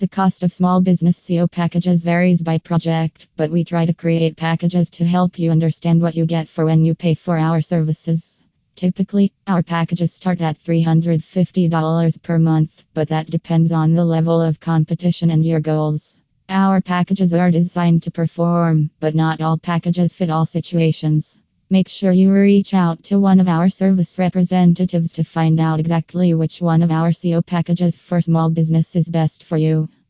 The cost of small business SEO packages varies by project, but we try to create packages to help you understand what you get for when you pay for our services. Typically, our packages start at $350 per month, but that depends on the level of competition and your goals. Our packages are designed to perform, but not all packages fit all situations. Make sure you reach out to one of our service representatives to find out exactly which one of our SEO packages for small business is best for you.